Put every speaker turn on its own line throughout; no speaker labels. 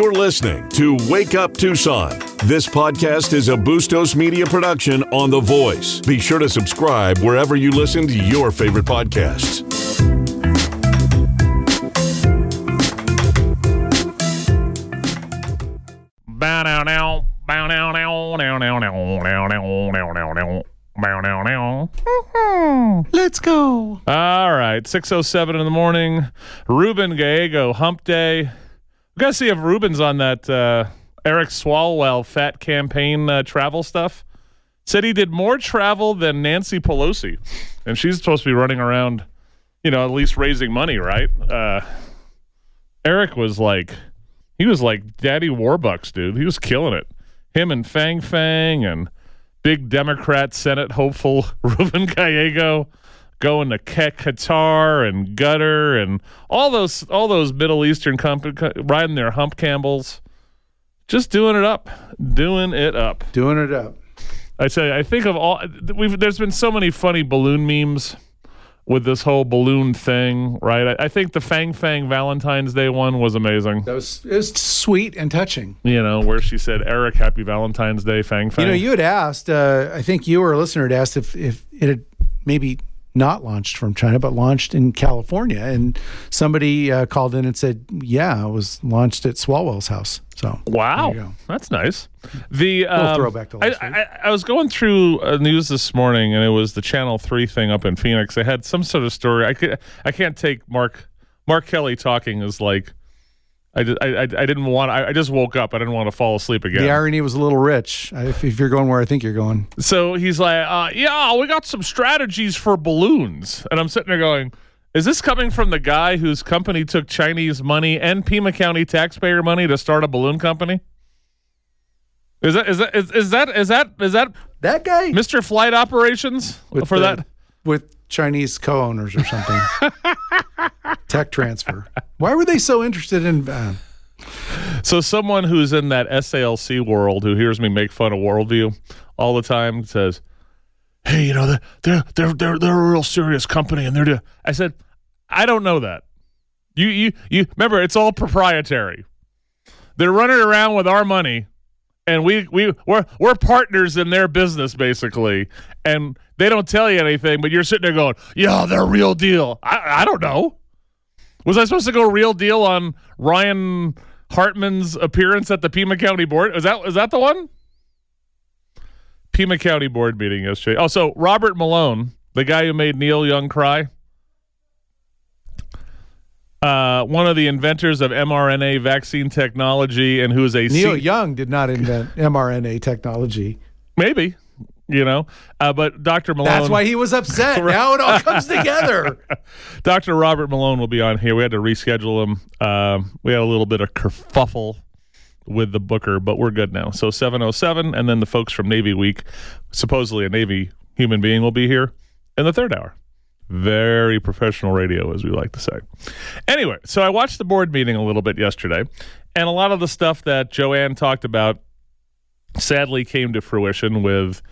You're listening to Wake Up Tucson. This podcast is a Bustos Media production on The Voice. Be sure to subscribe wherever you listen to your favorite podcasts.
Bow now now. Bow now now. Now now now. Now now now now now. Bow now now.
Let's go.
All right. 607 in the morning. Ruben Gallego, hump day. Got to see if Ruben's on that uh, Eric Swalwell fat campaign uh, travel stuff. Said he did more travel than Nancy Pelosi. And she's supposed to be running around, you know, at least raising money, right? Uh, Eric was like, he was like Daddy Warbucks, dude. He was killing it. Him and Fang Fang and big Democrat Senate hopeful Ruben Gallego going to Qatar and Gutter and all those all those Middle Eastern comp- co- riding their hump Campbells, just doing it up, doing it up.
Doing it up.
I say, I think of all. We've there's been so many funny balloon memes with this whole balloon thing, right? I, I think the Fang Fang Valentine's Day one was amazing.
That was it was sweet and touching.
You know, where she said, "Eric, Happy Valentine's Day, Fang Fang."
You know, you had asked. Uh, I think you or a listener had asked if if it had maybe not launched from China, but launched in California, and somebody uh, called in and said, "Yeah, it was launched at Swalwell's house." So
Wow,
There you go.
that's nice. The um,
throwback to
I,
last week.
I, I was going through uh, news this morning, and it was the Channel Three thing up in Phoenix. They had some sort of story. I could, I can't take Mark Mark Kelly talking is like. I, I, I, didn't want. I, I just woke up. I didn't want to fall asleep again.
the irony was a little rich. If, if you're going where I think you're going,
So he's like, uh, "Yeah, we got some strategies for balloons," and I'm sitting there going, "Is this coming from the guy whose company took Chinese money and Pima County taxpayer money to start a balloon company?" Is that is that is, is that is that is that
that guy
Mr. Flight Operations for
the-
that?
with Chinese co-owners or something, tech transfer. Why were they so interested in? Uh,
So someone who's in that SALC world who hears me make fun of worldview all the time says, "Hey, you know they're they're they're they're, they're a real serious company and they're." Do-. I said, "I don't know that. You you you remember it's all proprietary. They're running around with our money." And we we we're we're partners in their business basically, and they don't tell you anything. But you're sitting there going, "Yeah, they're real deal." I I don't know. Was I supposed to go real deal on Ryan Hartman's appearance at the Pima County Board? Is that is that the one? Pima County Board meeting yesterday. Oh, also, Robert Malone, the guy who made Neil Young cry, uh, one of the inventors of mRNA vaccine technology, and who is a
Neil
C-
Young did not invent mRNA technology.
maybe, you know, uh, but Dr. Malone.
That's why he was upset. Now it all comes together.
Dr. Robert Malone will be on here. We had to reschedule him. Um, we had a little bit of kerfuffle with the booker, but we're good now. So 707, and then the folks from Navy Week, supposedly a Navy human being, will be here in the third hour. Very professional radio, as we like to say. Anyway, so I watched the board meeting a little bit yesterday, and a lot of the stuff that Joanne talked about sadly came to fruition with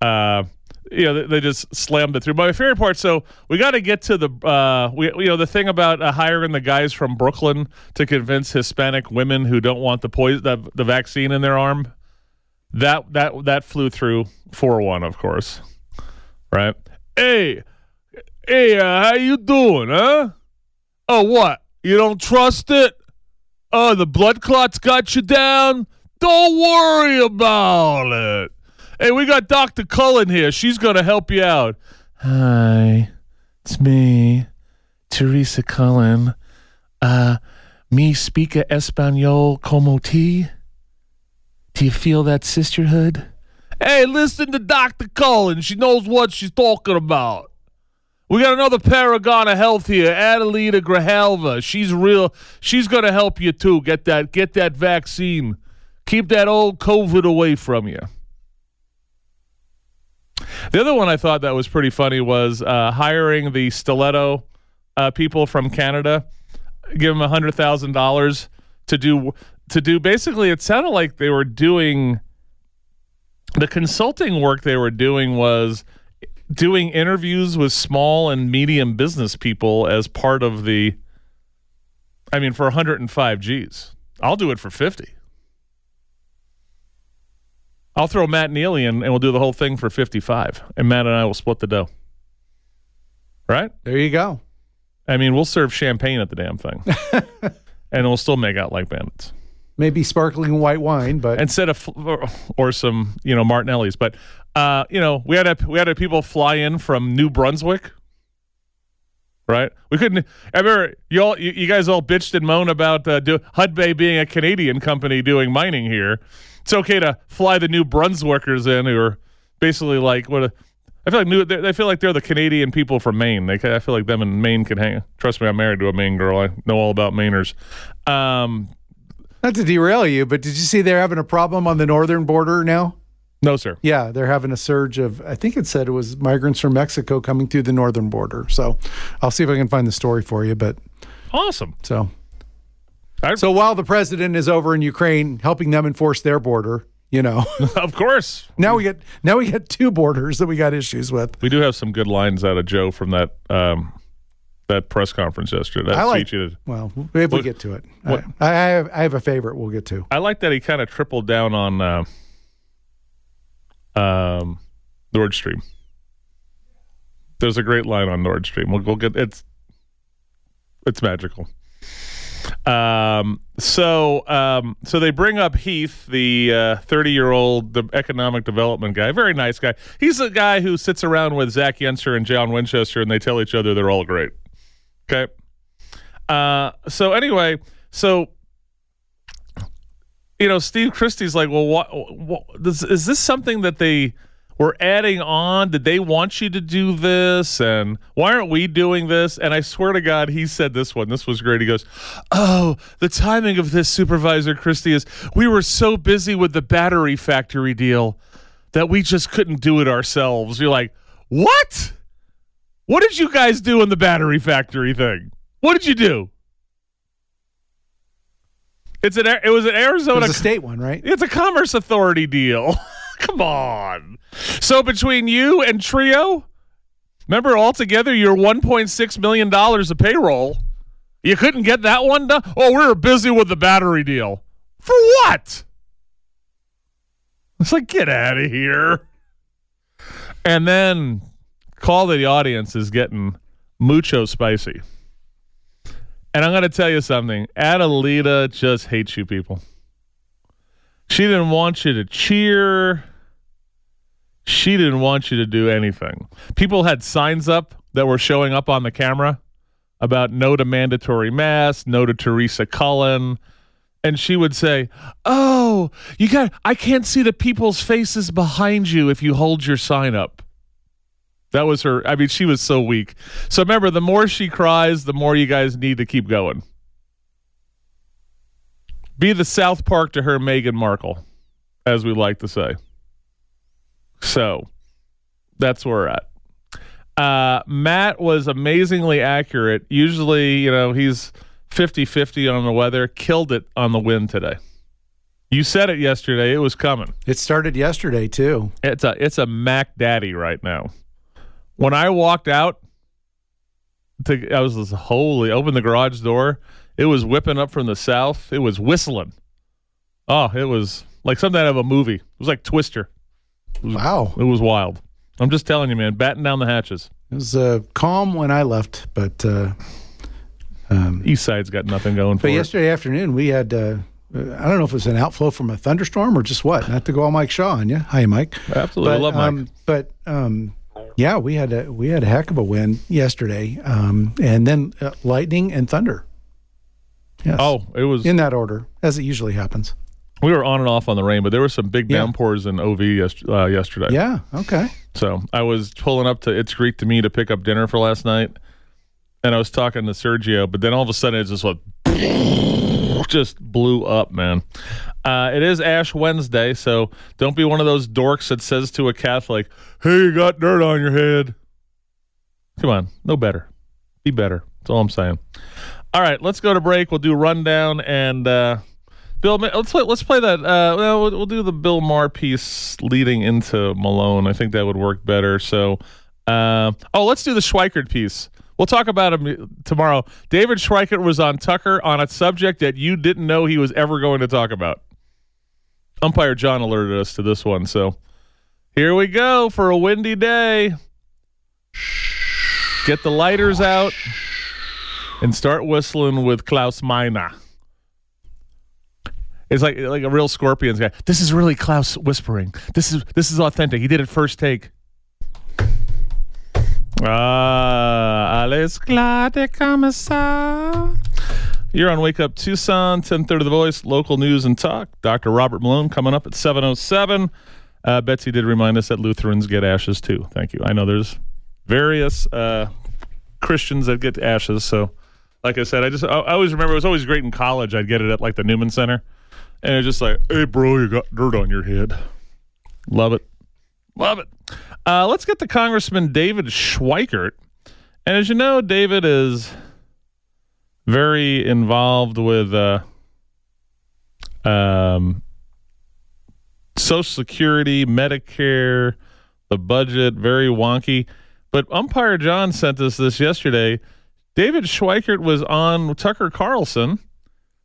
uh you know they, just slammed it through but my favorite part so we got to get to the uh we you know the thing about uh, hiring the guys from brooklyn to convince hispanic women who don't want the poison the, the vaccine in their arm that that that flew through 4-1 of course right hey hey uh, how you doing huh oh what you don't trust it oh the blood clots got you down don't worry about it. Hey, we got Dr. Cullen here. She's going to help you out. Hi, it's me, Teresa Cullen. Uh, me speak Espanol como ti. Do you feel that sisterhood? Hey, listen to Dr. Cullen. She knows what she's talking about. We got another paragon of health here, Adelita Grijalva. She's real. She's gonna help you too. Get that. Get that vaccine. Keep that old COVID away from you. The other one I thought that was pretty funny was uh, hiring the stiletto uh, people from Canada. Give them hundred thousand dollars to do to do. Basically, it sounded like they were doing the consulting work. They were doing was doing interviews with small and medium business people as part of the. I mean, for 105 G's. I'll do it for 50. I'll throw Matt Neely in and we'll do the whole thing for 55. And Matt and I will split the dough. Right?
There you go.
I mean, we'll serve champagne at the damn thing. and we'll still make out like bandits.
Maybe sparkling white wine, but
Instead of or, or some, you know, Martinelli's, but uh, you know, we had a, we had a people fly in from New Brunswick. Right? We couldn't I remember you all you, you guys all bitched and moaned about uh, do, being a Canadian company doing mining here. It's okay to fly the New Brunswickers in who are basically like what a, I feel like new. They feel like they're the Canadian people from Maine. They, I feel like them in Maine can hang. Trust me, I'm married to a Maine girl. I know all about Mainers. Um,
not to derail you, but did you see they're having a problem on the northern border now?
No, sir.
Yeah, they're having a surge of, I think it said it was migrants from Mexico coming through the northern border. So I'll see if I can find the story for you. But
Awesome.
so,
I-
so while the president is over in Ukraine helping them enforce their border, you know,
of course,
now we get now we get two borders that we got issues with.
we do have some good lines out of Joe from that um, that press conference yesterday. That
I like-. Well, if we
What-
get to it,
what-
I, I have I have a favorite. We'll get to.
I like that he kind of tripled down on uh, um, Nord Stream. There's a great line on Nord Stream. We'll, we'll get it's it's magical. Um, so um, so they bring up Heath, the 30 year old the economic development guy, very nice guy. He's the guy who sits around with Zach Yenser and John Winchester, and they tell each other they're all great. Okay. Uh, so anyway, so you know, Steve Christy's like, well, what, what is, is this something that they were adding on? Did they want you to do this? And why aren't we doing this? And I swear to God, he said this one. This was great. He goes, oh, the timing of this, Supervisor Christie, is we were so busy with the battery factory deal that we just couldn't do it ourselves. You're like, what? What did you guys do in the battery factory thing? What did you do? It's an it was an Arizona
was a state one, right?
it's a commerce authority deal. Come on. So between you and Trio, remember altogether you're 1.6 million dollars of payroll. You couldn't get that one done. Oh, we were busy with the battery deal. For what? It's like get out of here. And then call to the audience is getting mucho spicy. And I'm going to tell you something. Adelita just hates you people. She didn't want you to cheer. She didn't want you to do anything. People had signs up that were showing up on the camera about no to mandatory masks, no to Teresa Cullen. And she would say, Oh, you got, I can't see the people's faces behind you if you hold your sign up. That was her. I mean, she was so weak. So remember, the more she cries, the more you guys need to keep going. Be the South Park to her Meghan Markle, as we like to say. So that's where we're at. Uh, Matt was amazingly accurate. Usually, you know, he's 50 50 on the weather, killed it on the wind today. You said it yesterday. It was coming.
It started yesterday too.
It's a it's a Mac Daddy right now. When I walked out, to, I was just, holy. Opened the garage door. It was whipping up from the south. It was whistling. Oh, it was like something out of a movie. It was like Twister.
Wow,
It was wild. I'm just telling you, man. Batten down the hatches.
it was uh, calm when I left, but uh, um,
East Side's got nothing going for
but
it.
yesterday afternoon we had. Uh, I don't know if it was an outflow from a thunderstorm or just what. Not to go all Mike Shaw on you. Hi, Mike.
Absolutely,
But,
love Mike.
um, but um, yeah, we had a we had a heck of a wind yesterday, um, and then uh, lightning and thunder. Yes.
oh, it was.
in that order, as it usually happens.
we were on and off on the rain, but there were some big
Yeah.
downpours in OV yes, uh, yesterday.
Yeah. Okay.
So I was pulling up to It's Greek to me to pick up dinner for last night, and I was talking to Sergio, but then all of a sudden it just went, just blew up, man. Uh, it is Ash Wednesday, so don't be one of those dorks that says to a Catholic, "Hey, you got dirt on your head." Come on, no better. Be better. That's all I'm saying. All right, let's go to break. We'll do rundown and. Uh, Bill, let's play, let's play that. Uh, well, we'll, do the Bill Maher piece leading into Malone. I think that would work better. So, uh, oh, let's do the Schweikert piece. We'll talk about him tomorrow. David Schweikert was on Tucker on a subject that you didn't know he was ever going to talk about. Umpire John alerted us to this one, so here we go for a windy day. Get the lighters out and start whistling with Klaus Meine. It's like like a real Scorpions guy. This is really Klaus whispering. This is this is authentic. He did it first take. Ah, alles klar, der Kommissar. You're on Wake Up Tucson, 1030 The Voice, local news and talk. Dr. Robert Malone coming up at 707. Uh, Betsy did remind us that Lutherans get ashes too. Thank you. I know there's various uh, Christians that get ashes. So, like I said, I just I, I always remember it was always great in college. I'd get it at like the Newman Center, and it's just like, hey, bro, you got dirt on your head. Love it, love it. Uh, let's get to Congressman David Schweikert. And as you know, David is very involved with uh, um, Social Security, Medicare, the budget, very wonky. But umpire John sent us this yesterday. David Schweikert was on Tucker Carlson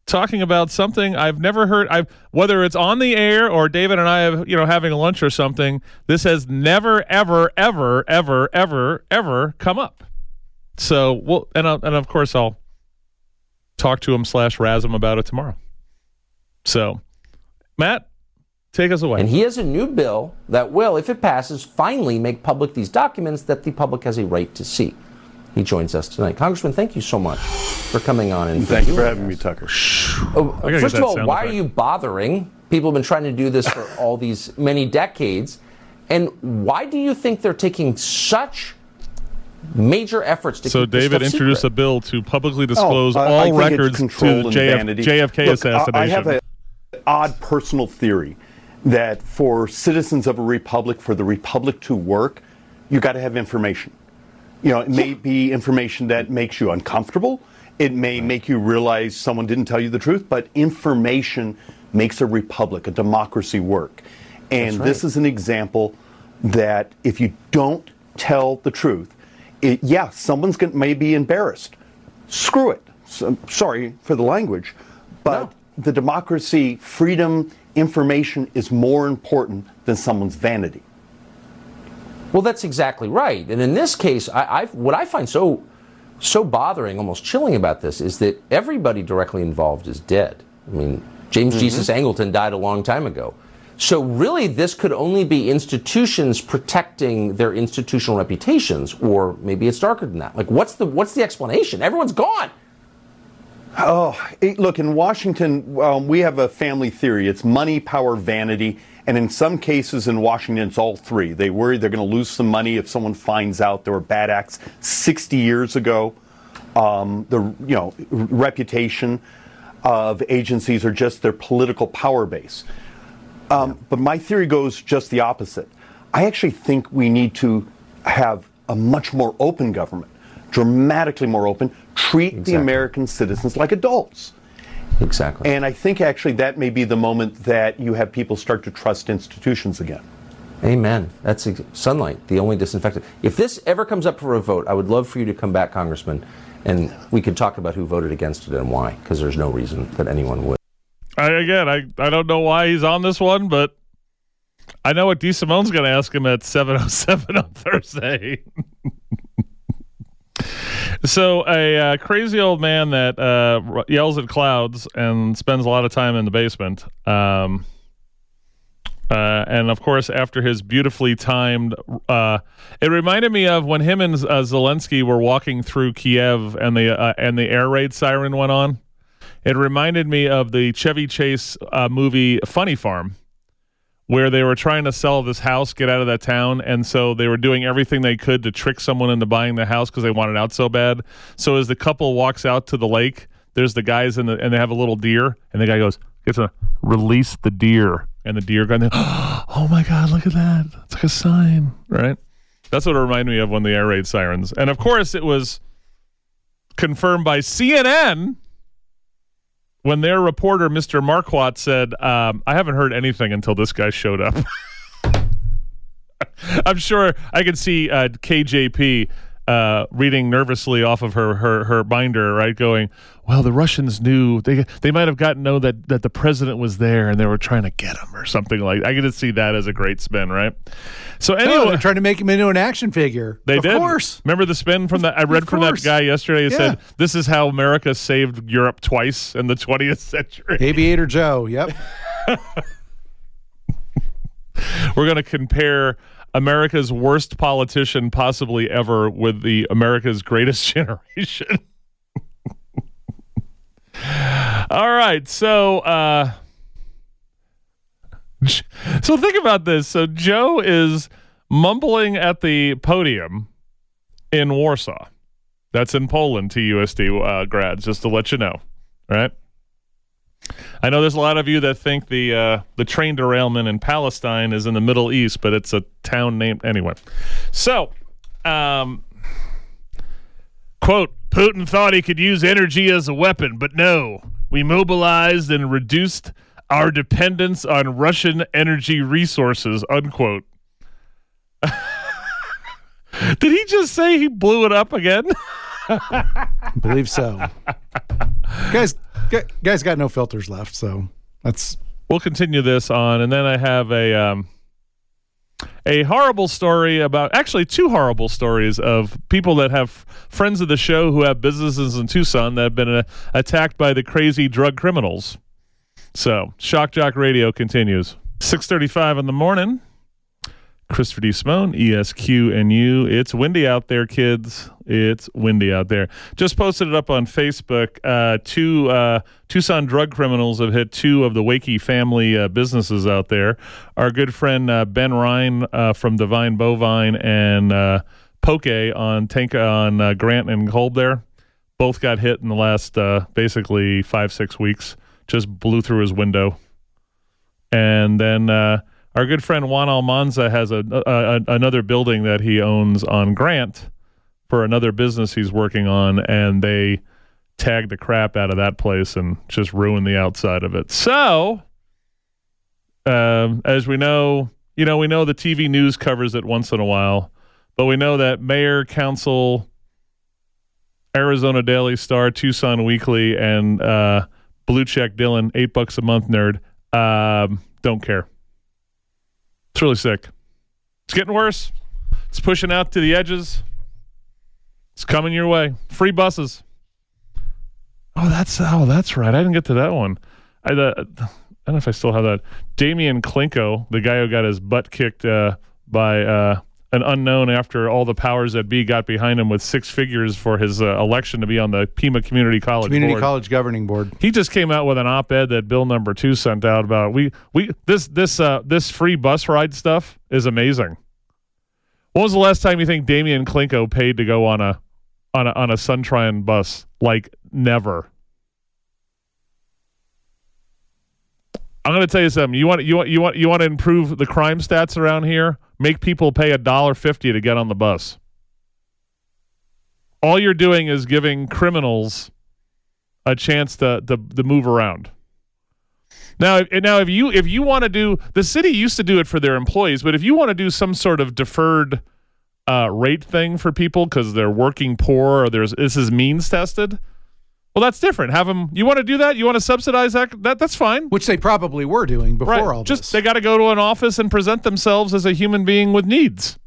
talking about something I've never heard. I've whether it's on the air or David and I have you know having lunch or something. This has never, ever, ever, ever, ever, ever come up. So well, and uh, and of course I'll talk to him slash razz him about it tomorrow. So, Matt, take us away.
And he has a new bill that will, if it passes, finally make public these documents that the public has a right to see. He joins us tonight. Congressman, thank you so much for coming on. And
thank you for having me, Tucker.
Oh, first of all, why effect. are you bothering? People have been trying to do this for all these many decades. And why do you think they're taking such major efforts to
so David introduced
secret?
a bill to publicly oh, disclose oh, all records to the JF, JFK Look, assassination. I
have an odd personal theory that for citizens of a republic, for the republic to work, you got to have information. You know, it may be information that makes you uncomfortable. It may make you realize someone didn't tell you the truth, but information makes a republic, a democracy work. And right. this is an example that if you don't tell the truth, it, yeah, someone's going may be embarrassed. Screw it. So, sorry for the language, but no. the democracy, freedom, information is more important than someone's vanity.
Well, that's exactly right. And in this case, I, I've, what I find so so bothering, almost chilling about this is that everybody directly involved is dead. I mean, James mm-hmm. Jesus Angleton died a long time ago. So really, this could only be institutions protecting their institutional reputations, or maybe it's darker than that. Like, what's the what's the explanation? Everyone's gone.
Oh, look, in Washington, um, we have a family theory. It's money, power, vanity. And in some cases in Washington, it's all three. They worry they're going to lose some money if someone finds out there were bad acts 60 years ago. Um, the you know reputation of agencies or just their political power base. Um, but my theory goes just the opposite. I actually think we need to have a much more open government, dramatically more open. Treat exactly. the American citizens like adults.
Exactly.
And I think actually that may be the moment that you have people start to trust institutions again.
Amen. That's ex- sunlight, the only disinfectant. If this ever comes up for a vote, I would love for you to come back, Congressman, and we could talk about who voted against it and why, because there's no reason that anyone would.
I, again, I, I don't know why he's on this one, but I know what DeSimone's going to ask him at 7.07 on Thursday. So a uh, crazy old man that uh, yells at clouds and spends a lot of time in the basement. Um, uh, and of course, after his beautifully timed, uh, it reminded me of when him and uh, Zelensky were walking through Kiev and the uh, and the air raid siren went on. It reminded me of the Chevy Chase uh, movie Funny Farm where they were trying to sell this house, get out of that town, and so they were doing everything they could to trick someone into buying the house because they wanted out so bad. So as the couple walks out to the lake, there's the guys in the and they have a little deer, and the guy goes, "Gets to release the deer," and the deer going, "Oh my god, look at that! It's like a sign, right?" That's what it reminded me of when the air raid sirens, and of course it was confirmed by CNN when their reporter, Mr. Marquardt, said, um, I haven't heard anything until this guy showed up. I'm sure I can see uh, KJP uh, reading nervously off of her, her her binder, right? Going, well, the Russians knew they they might have gotten to know that that the president was there and they were trying to get him or something like. I get to see that as a great spin, right? So anyway,
they're trying to make him into an action figure.
they
of
did.
course.
Remember the spin from that? I read from that guy yesterday. He
Yeah.
said, "This is how America saved Europe twice in the 20th century."
Aviator Joe. Yep.
We're going to compare America's worst politician possibly ever with the America's greatest generation. All right, so uh so think about this. So Joe is mumbling at the podium in Warsaw. That's in Poland to USD uh, grads, just to let you know. Right. I know there's a lot of you that think the uh, the train derailment in Palestine is in the Middle East, but it's a town named anyway. So, um, quote: Putin thought he could use energy as a weapon, but no, we mobilized and reduced our dependence on Russian energy resources. Unquote. Did he just say he blew it up again?
I believe so. guys, guys got no filters left, so that's
we'll continue this on, and then I have a um, a horrible story about actually two horrible stories of people that have friends of the show who have businesses in Tucson that have been uh, attacked by the crazy drug criminals. So, Shock Jock Radio continues. 6:35 in the morning. Christopher DeSimone, ESQ and you. It's windy out there, kids. It's windy out there. Just posted it up on Facebook. Uh, two uh, Tucson drug criminals have hit two of the Wakey family uh, businesses out there. Our good friend uh, Ben Ryan uh, from Divine Bovine and uh, Poke on Tank on Grant and Kolb there. Both got hit in the last basically five six weeks. Just blew through his window. And then our good friend Juan Almanza has a, a, a another building that he owns on Grant for another business he's working on, and they tagged the crap out of that place and just ruined the outside of it. So, um, as we know, you know, we know the TV news covers it once in a while, but we know that mayor, council, Arizona Daily Star, Tucson Weekly, and uh, Blue Check Dylan, eight bucks a month nerd, um, don't care. It's really sick. It's getting worse. It's pushing out to the edges. It's coming your way. Free buses. Oh, that's oh, that's right. I didn't get to that one. I, uh, I don't know if I still have that. Damian Klinko, the guy who got his butt kicked uh, by uh, an unknown after all the powers that be got behind him with six figures for his uh, election to be on the Pima Community College
Community
board
College Governing Board.
he just came out with an op-ed that Bill number two sent out about we we this this uh this free bus ride stuff is amazing. When was the last time you think Damian Klinko paid to go on a on a on a Suntran bus? Like never. I'm going to tell you something. You want you want you want you want to improve the crime stats around here? Make people pay a dollar fifty to get on the bus. All you're doing is giving criminals a chance to to, to move around. Now, now, if you if you want to do the city used to do it for their employees, but if you want to do some sort of deferred uh, rate thing for people because they're working poor or there's this is means tested, well, that's different. Have them. You want to do that? You want to subsidize that? That that's fine.
Which they probably were doing before
Right.
all
Just
this.
they got to go to an office and present themselves as a human being with needs,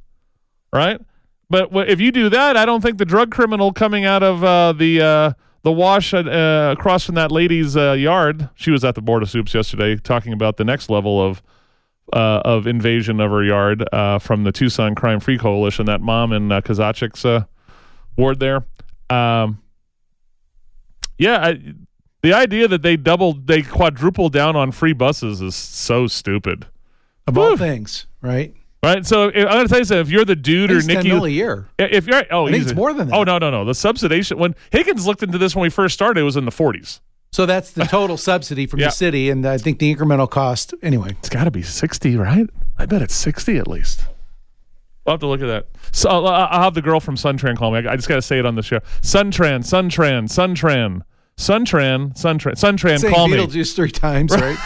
right? But if you do that, I don't think the drug criminal coming out of uh, the uh, the wash uh, across from that lady's uh, yard. She was at the board of soups yesterday, talking about the next level of uh, of invasion of her yard uh, from the Tucson Crime Free Coalition. That mom in uh, Kozachik's uh, ward there. Um, yeah, I, the idea that they doubled, they quadrupled down on free buses is so stupid,
of all things, right?
right? So if, I'm going to tell you something. If you're the dude or Nikki,
a year.
if you're oh,
I think it's more than oh, that.
Oh no, no, no. The subsidization when Higgins looked into this when we first started, it was in the 40s.
So that's the total subsidy from
Yeah.
the city, and I think the incremental cost. Anyway,
It's got to be 60, right? I bet it's 60 at least. We'll have to look at that. So uh, I'll, I'll have the girl from Suntran call me. I, I just got to say it on the show. Suntran, Suntran, Suntran, Suntran, Suntran, Suntran.
saying
Call me.
Beetlejuice three times, right?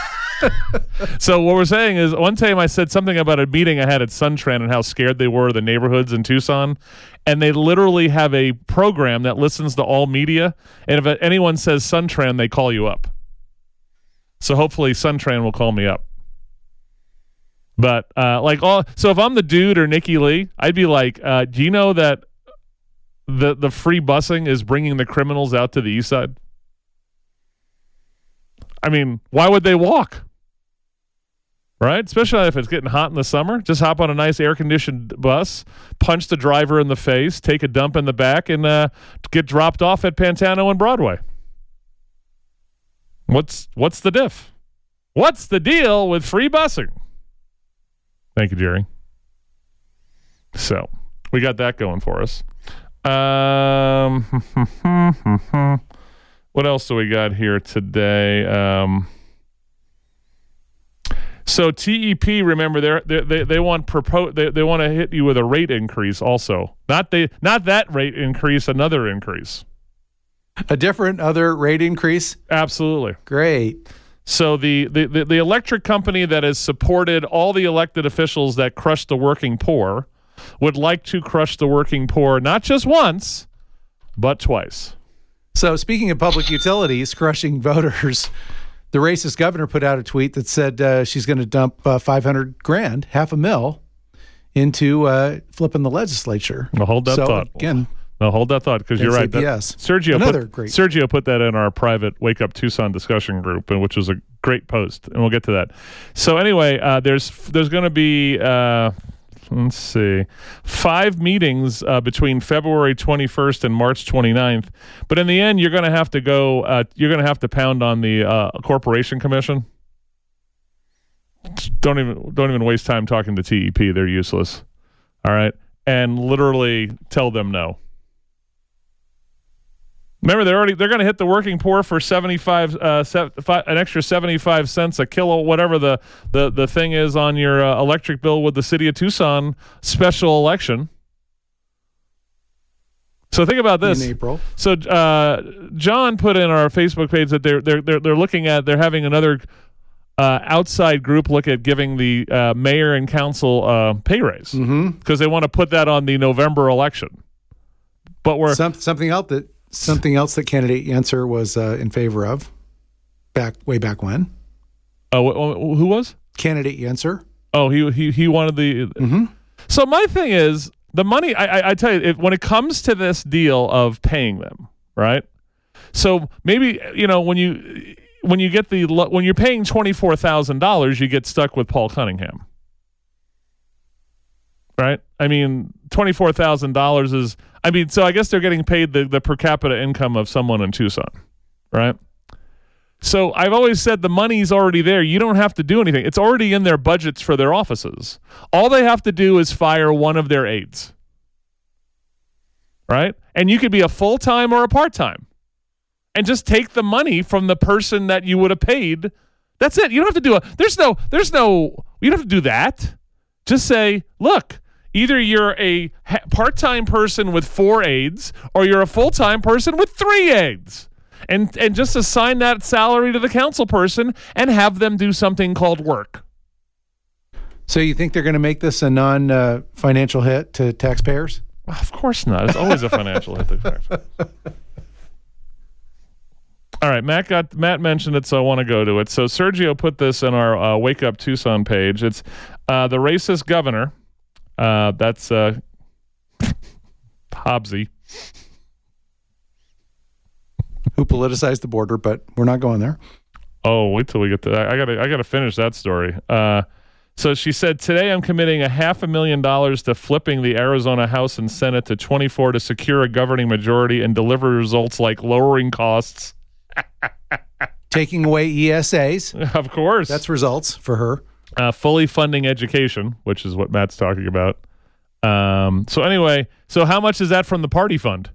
so what we're saying is, one time I said something about a meeting I had at Suntran and how scared they were of the neighborhoods in Tucson, and they literally have a program that listens to all media, and if anyone says Suntran, they call you up. So hopefully Suntran will call me up. But uh, like all, so if I'm the dude or Nikki Lee, I'd be like, uh, do you know that the the free busing is bringing the criminals out to the east side? I mean, why would they walk? Right? Especially if it's getting hot in the summer. Just hop on a nice air conditioned bus, punch the driver in the face, take a dump in the back, and uh, get dropped off at Pantano and Broadway. What's what's the diff? What's the deal with free busing? Thank you, Jerry. So we got that going for us. Um, what else do we got here today? Um, so TEP, remember they're, they're, they they want propose they, they want to hit you with a rate increase also. Not they not that rate increase, another increase.
A different other rate increase?
Absolutely.
Great.
So the, the, the, the electric company that has supported all the elected officials that crush the working poor would like to crush the working poor not just once, but twice.
So, speaking of public utilities crushing voters, the racist governor put out a tweet that said uh, she's going to dump uh, 500 grand, half a mil, into uh, flipping the legislature.
Well, hold that
so,
thought.
Again,
no, hold that thought because you're right. That, Sergio
Another
put,
great-
Sergio put that in our private Wake Up Tucson discussion group, and which was a great post, and we'll get to that. So anyway, uh, there's there's going to be uh, let's see, five meetings uh, between February 21st and March 29th. But in the end, you're going to have to go. Uh, you're going to have to pound on the uh, Corporation Commission. Don't even don't even waste time talking to TEP. They're useless. All right, and literally tell them no. Remember, they're already they're going to hit the working poor for seventy five, uh, se- an extra seventy five cents a kilo, whatever the the the thing is on your uh, electric bill with the city of Tucson special election. So think about this.
in April.
So uh, John put in our Facebook page that they're they're they're, they're looking at they're having another uh, outside group look at giving the uh, mayor and council uh, pay raise because they want to put that on the November election. But we're
Some, something else that something else that candidate answer was uh, in favor of back way back when.
wh- wh- who was?
Candidate answer.
Oh, he he he wanted the. So my thing is the money. I I, I tell you, if, when it comes to this deal of paying them, right? So maybe you know when you when you get the when you're paying twenty four thousand dollars, you get stuck with Paul Cunningham, right? I mean, twenty four thousand dollars is. I mean, so I guess they're getting paid the the per capita income of someone in Tucson, right? So I've always said the money's already there. You don't have to do anything. It's already in their budgets for their offices. All they have to do is fire one of their aides. Right? And you could be a full time or a part time. And just take the money from the person that you would have paid. That's it. You don't have to do a there's no there's no you don't have to do that. Just say, look, either you're a part-time person with four aides or you're a full-time person with three aides and and just assign that salary to the council person and have them do something called work.
So you think they're going to make this a non uh, financial hit to taxpayers?
Of course not. It's always a financial hit. to taxpayers. All right, Matt got Matt mentioned it, so I want to go to it. So Sergio put this in our uh, Wake Up Tucson page. It's uh, the racist governor. Uh, that's uh, Hobbsy.
Who politicized the border? But we're not going there.
Oh, wait till we get to that. I gotta I gotta finish that story. Uh, so she said today I'm committing a half a million dollars to flipping the Arizona House and Senate to 24 to secure a governing majority and deliver results like lowering costs.
Taking away ESAs.
of course,
That's results for her.
Uh, fully funding education, which is what Matt's talking about. Um, so anyway, so how much is that from the party fund?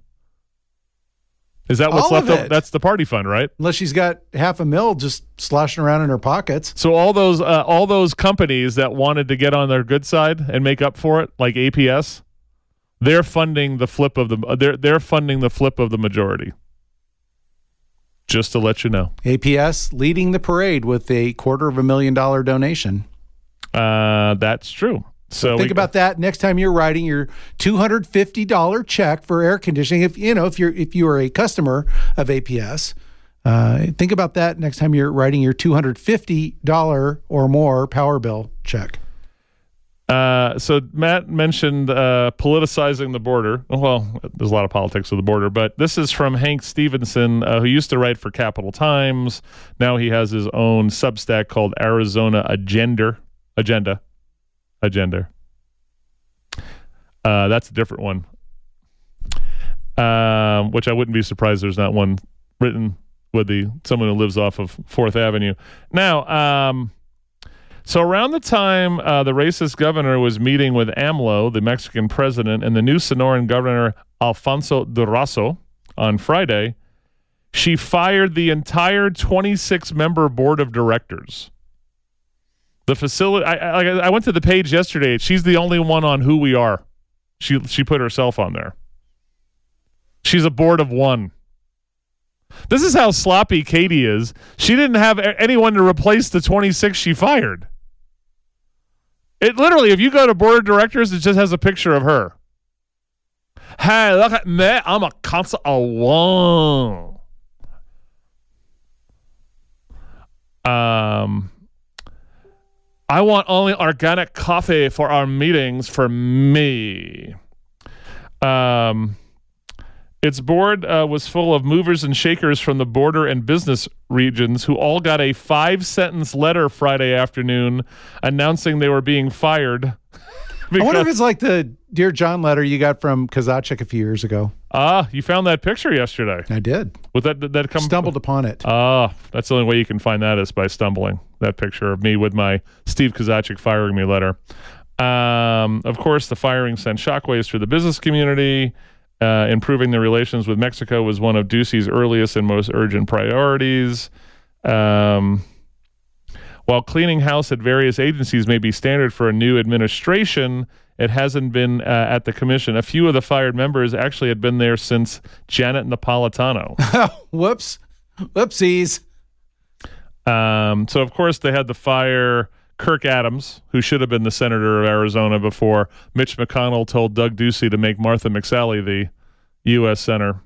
Is that what's
All
left
of
over? That's the party fund, right?
Unless she's got half a mil just sloshing around in her pockets.
So all those uh, all those companies that wanted to get on their good side and make up for it, like APS, they're funding the flip of the they're they're funding the flip of the majority. Just to let you know.
APS leading the parade with a quarter of a million dollar donation.
Uh, that's true. So
Think
we-
about that next time you're writing your $250 check for air conditioning. If you know if you're if you are a customer of APS, uh, think about that next time you're writing your $250 or more power bill check.
Uh, so Matt mentioned uh, politicizing the border. Well, there's a lot of politics with the border, but this is from Hank Stephenson, uh, who used to write for Capitol Times. Now he has his own Substack called Arizona Agenda. Agenda. Agenda. Uh, that's a different one. Um, which I wouldn't be surprised there's not one written with the someone who lives off of Fourth Avenue. Now, um, so around the time uh, the racist governor was meeting with AMLO, the Mexican president, and the new Sonoran governor Alfonso Durazo on Friday, she fired the entire 26 member board of directors. The facility. I, I, I went to the page yesterday. She's the only one on who we are. She she put herself on there. She's a board of one. This is how sloppy Katie is. She didn't have anyone to replace the 26 she fired. It literally, if you go to board of directors, it just has a picture of her. Hey, look at me. I'm a constant of one. Um, I want only organic coffee for our meetings for me. Um, its board uh, was full of movers and shakers from the border and business regions who all got a five sentence letter Friday afternoon announcing they were being fired.
I wonder if it's like the Dear John letter you got from Kozachik a few years ago.
ah, you found that picture yesterday.
I did.
Was that that, that come?
Stumbled upon it.
Ah, that's the only way you can find that is by stumbling. That picture of me with my Steve Kozachik firing me letter. Um, of course, the firing sent shockwaves through the business community. Uh, improving the relations with Mexico was one of Ducey's earliest and most urgent priorities. Um, while cleaning house at various agencies may be standard for a new administration, it hasn't been uh, at the commission. A few of the fired members actually had been there since Janet Napolitano.
Whoops. Whoopsies.
Um, so of course they had to fire Kirk Adams, who should have been the senator of Arizona before Mitch McConnell told Doug Ducey to make Martha McSally the U.S. senator.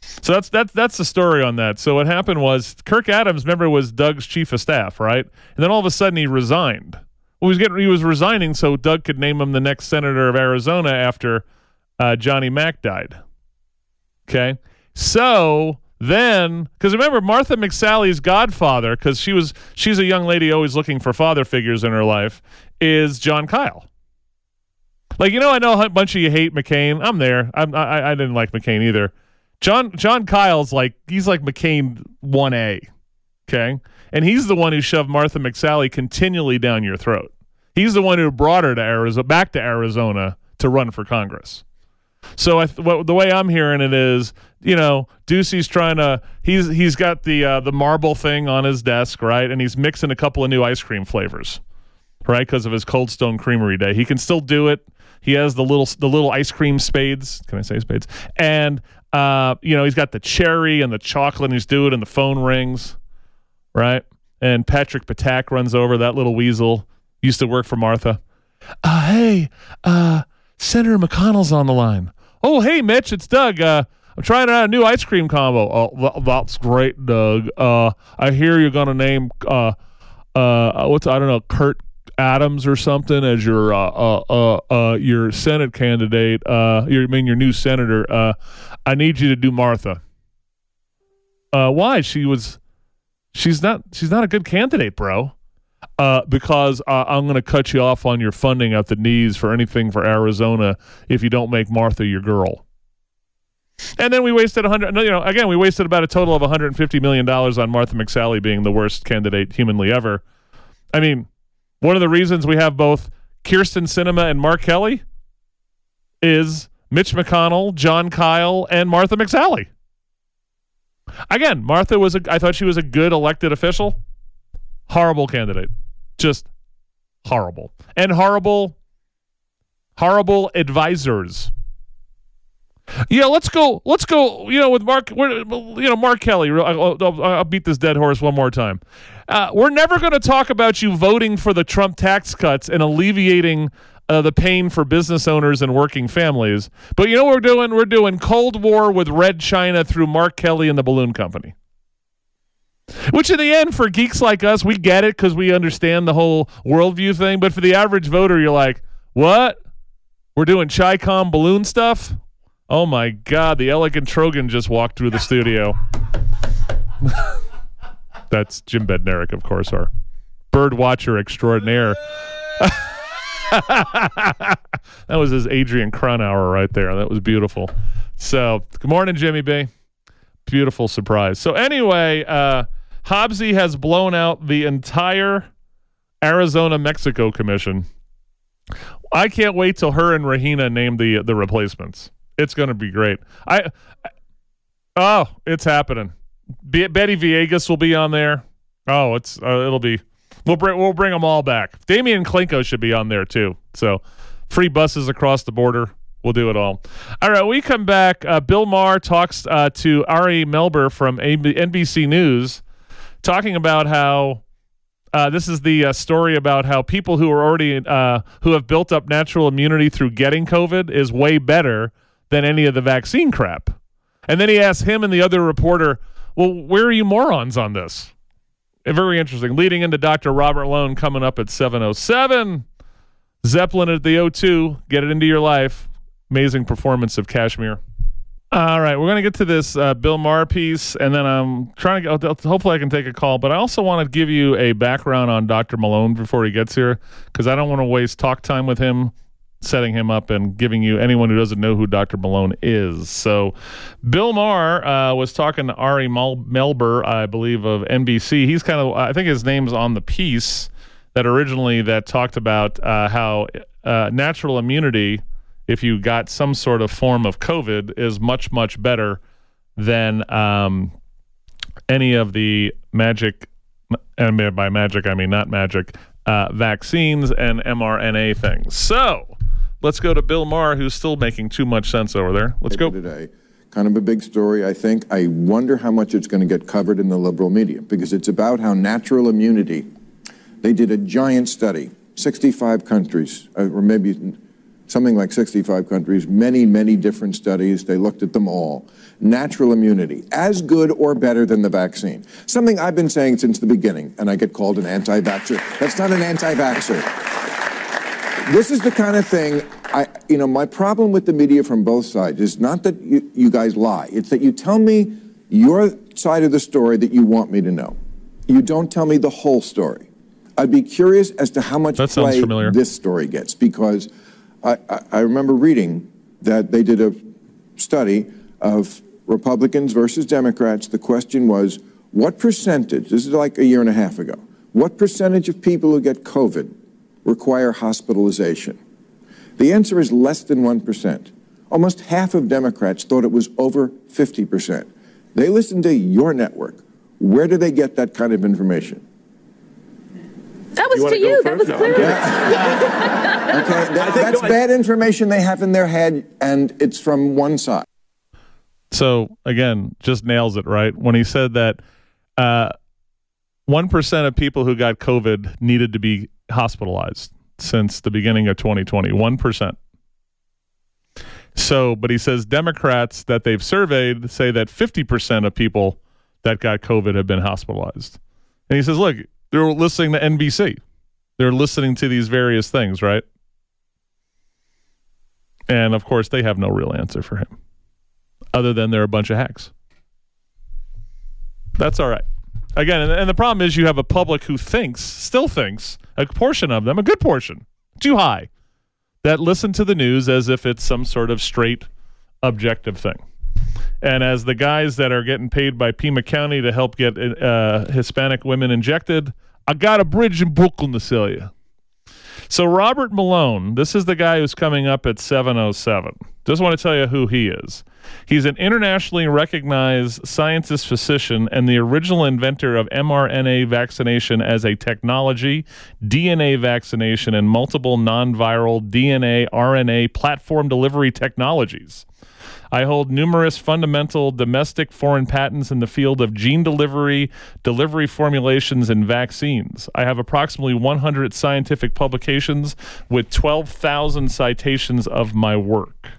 So that's that's that's the story on that. So what happened was Kirk Adams, remember, was Doug's chief of staff, right? And then all of a sudden he resigned. Well, he was getting he was resigning so Doug could name him the next senator of Arizona after uh, Johnny Mack died. Okay. So then, because remember, Martha McSally's godfather, because she was she's a young lady always looking for father figures in her life, is Jon Kyl. Like you know, I know a bunch of you hate McCain. I'm there. I'm, I I didn't like McCain either. John Jon Kyl's like he's like McCain one A, okay, and he's the one who shoved Martha McSally continually down your throat. He's the one who brought her to Arizona, back to Arizona to run for Congress. So I, the way I'm hearing it is, you know, Ducey's trying to he's he's got the uh, the marble thing on his desk, right, and he's mixing a couple of new ice cream flavors, right, because of his Cold Stone Creamery day. He can still do it. He has the little the little ice cream spades. Can I say spades? And uh, you know, he's got the cherry and the chocolate. And he's doing it, and the phone rings, right? And Patrick Ptak runs over. That little weasel used to work for Martha. Uh, hey, uh, Senator McConnell's on the line. Oh, hey, Mitch, it's Doug. Uh, I'm trying out a new ice cream combo. Oh, that's great, Doug. Uh, I hear you're gonna name uh, uh, what's I don't know, Kurt Adams or something as your uh, uh, uh, uh your Senate candidate. Uh, your, I mean your new senator. Uh, I need you to do Martha. Uh, why? She was, she's not, she's not a good candidate, bro uh, because I'm going to cut you off on your funding at the knees for anything for Arizona if you don't make Martha your girl. And then we wasted 100, no, you know, again, we wasted about a total of 150 million dollars on Martha McSally being the worst candidate humanly ever. I mean, one of the reasons we have both Kyrsten Sinema and Mark Kelly is Mitch McConnell, Jon Kyl, and Martha McSally. Again, Martha was a, I thought she was a good elected official horrible candidate just horrible and horrible horrible advisors Yeah, let's go. Let's go. You know, with Mark, you know, Mark Kelly. I'll, I'll, beat this dead horse one more time. Uh, we're never going to talk about you voting for the Trump tax cuts and alleviating uh, the pain for business owners and working families. But you know what we're doing? We're doing Cold War with Red China through Mark Kelly and the Balloon Company. Which, in the end, for geeks like us, we get it because we understand the whole worldview thing. But for the average voter, you're like, what? We're doing Chi-Com balloon stuff? Oh my God, the elegant Trogon just walked through the studio. That's Jim Bednarik, of course, our bird watcher extraordinaire. that was his Adrian Cronauer right there. That was beautiful. So, good morning, Jimmy B. Beautiful surprise. So, anyway, uh, Hobbsy has blown out the entire Arizona Mexico Commission. I can't wait till her and Regina name the the replacements. It's going to be great. I, I oh, it's happening. Be, Betty Villegas will be on there. Oh, it's uh, it'll be. We'll bring we'll bring them all back. Damian Klinko should be on there too. So free buses across the border. We'll do it all. All right, we come back. Uh, Bill Maher talks uh, to Ari Melber from NBC News, talking about how uh, this is the uh, story about how people who are already uh, who have built up natural immunity through getting COVID is way better than any of the vaccine crap. And then he asked him and the other reporter, "Well, where are you morons on this?" Very interesting. Leading into Dr. Robert Malone coming up at 707. Zeppelin at the O2. Get it into your life. Amazing performance of Kashmir. All right, we're going to get to this uh, Bill Maher piece, and then I'm trying to get, hopefully I can take a call, but I also want to give you a background on Dr. Malone before he gets here because I don't want to waste talk time with him setting him up and giving you anyone who doesn't know who Dr. Malone is. So, Bill Maher uh, was talking to Ari Melber, I believe, of NBC. He's kind of, I think his name's on the piece that originally that talked about uh, how uh, natural immunity, if you got some sort of form of COVID, is much much better than um, any of the magic. And by magic, I mean not magic. Uh, vaccines and mRNA things. So, Let's go to Bill Maher, who's still making too much sense over there. Let's go.
Today. Kind of a big story, I think. I wonder how much it's going to get covered in the liberal media because it's about how natural immunity. They did a giant study, 65 countries, uh, or maybe something like 65 countries, many, many different studies. They looked at them all. Natural immunity, as good or better than the vaccine. Something I've been saying since the beginning, and I get called an anti vaxxer. That's not an anti vaxxer. This is the kind of thing I, you know, my problem with the media from both sides is not that you, you guys lie. It's that you tell me your side of the story that you want me to know. You don't tell me the whole story. I'd be curious as to how much play
familiar.
this story gets because I, I, remember reading that they did a study of Republicans versus Democrats. The question was, what percentage, this is like a year and a half ago, what percentage of people who get COVID require hospitalization? The answer is less than 1%. Almost half of Democrats thought it was over 50%. They listened to your network. Where do they get that kind of information?
That was you to you. That was clear. okay,
that, that's bad information they have in their head, and it's from one side.
So again, just nails it right when he said that uh, one uh, of people who got COVID needed to be hospitalized since the beginning of 2020, 1%. So, but he says Democrats that they've surveyed say that 50% of people that got COVID have been hospitalized. And he says, look, they're listening to NBC. They're listening to these various things, right? And of course, they have no real answer for him other than they're a bunch of hacks. That's all right. Again, and, the problem is you have a public who thinks, still thinks, a portion of them, a good portion, too high, that listen to the news as if it's some sort of straight, objective thing. And as the guys that are getting paid by Pima County to help get uh, Hispanic women injected, I got a bridge in Brooklyn to sell you. So Robert Malone, this is the guy who's coming up at 707. Just want to tell you who he is. He's an internationally recognized scientist physician and the original inventor of mRNA vaccination as a technology, DNA vaccination, and multiple non viral DNA RNA platform delivery technologies. I hold numerous fundamental domestic foreign patents in the field of gene delivery, delivery formulations, and vaccines. I have approximately 100 scientific publications with 12,000 citations of my work.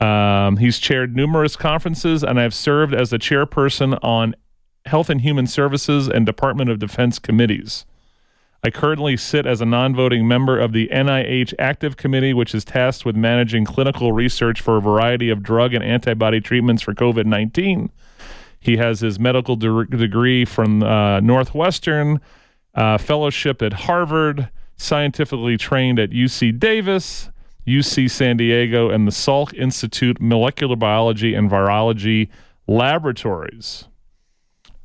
Um, he's chaired numerous conferences, and I've served as the chairperson on Health and Human Services and Department of Defense committees. I currently sit as a non voting member of the NIH ACTIV Committee, which is tasked with managing clinical research for a variety of drug and antibody treatments for COVID 19. He has his medical de- degree from uh, Northwestern, uh, fellowship at Harvard, scientifically trained at UC Davis, UC San Diego, and the Salk Institute Molecular Biology and Virology Laboratories.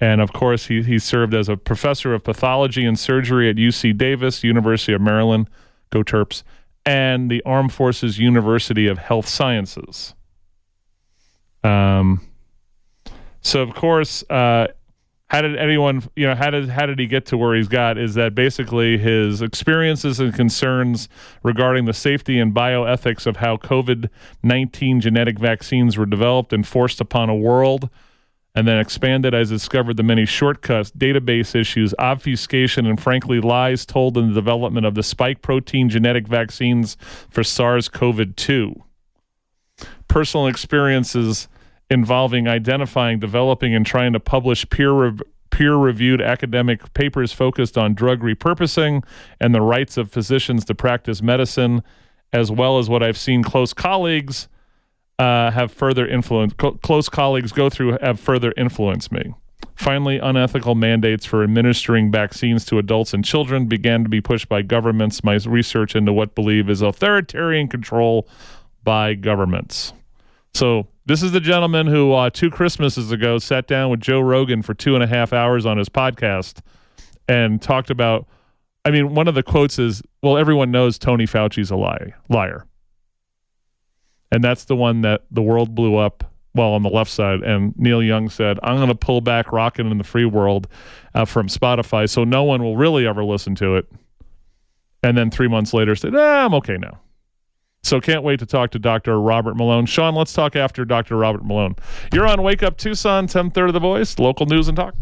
And of course, he, he served as a professor of pathology and surgery at UC Davis, University of Maryland, go Terps, and the Armed Forces University of Health Sciences. Um, so of course, uh, how did anyone, you know, how did how did he get to where he's got? Is that basically his experiences and concerns regarding the safety and bioethics of how COVID nineteen genetic vaccines were developed and forced upon a world and then expanded as discovered the many shortcuts, database issues, obfuscation, and frankly lies told in the development of the spike protein genetic vaccines for SARS CoV 2. Personal experiences involving identifying, developing, and trying to publish peer rev- peer reviewed academic papers focused on drug repurposing and the rights of physicians to practice medicine, as well as what I've seen close colleagues uh, have further influence, co- close colleagues go through have further influenced me. Finally, unethical mandates for administering vaccines to adults and children began to be pushed by governments. My research into what believe is authoritarian control by governments. So, this is the gentleman who uh, two Christmases ago sat down with Joe Rogan for two and a half hours on his podcast and talked about. I mean, one of the quotes is, "Well, everyone knows Tony Fauci's a lie, liar." And that's the one that the world blew up well on the left side. And neil young said i'm going to pull back rockin' in the free world uh, from spotify so no one will really ever listen to it. And then three months later said ah, i'm okay now. So can't wait to talk to dr robert malone. Sean let's talk after dr robert malone. You're on wake up tucson 1030 the voice local news and talk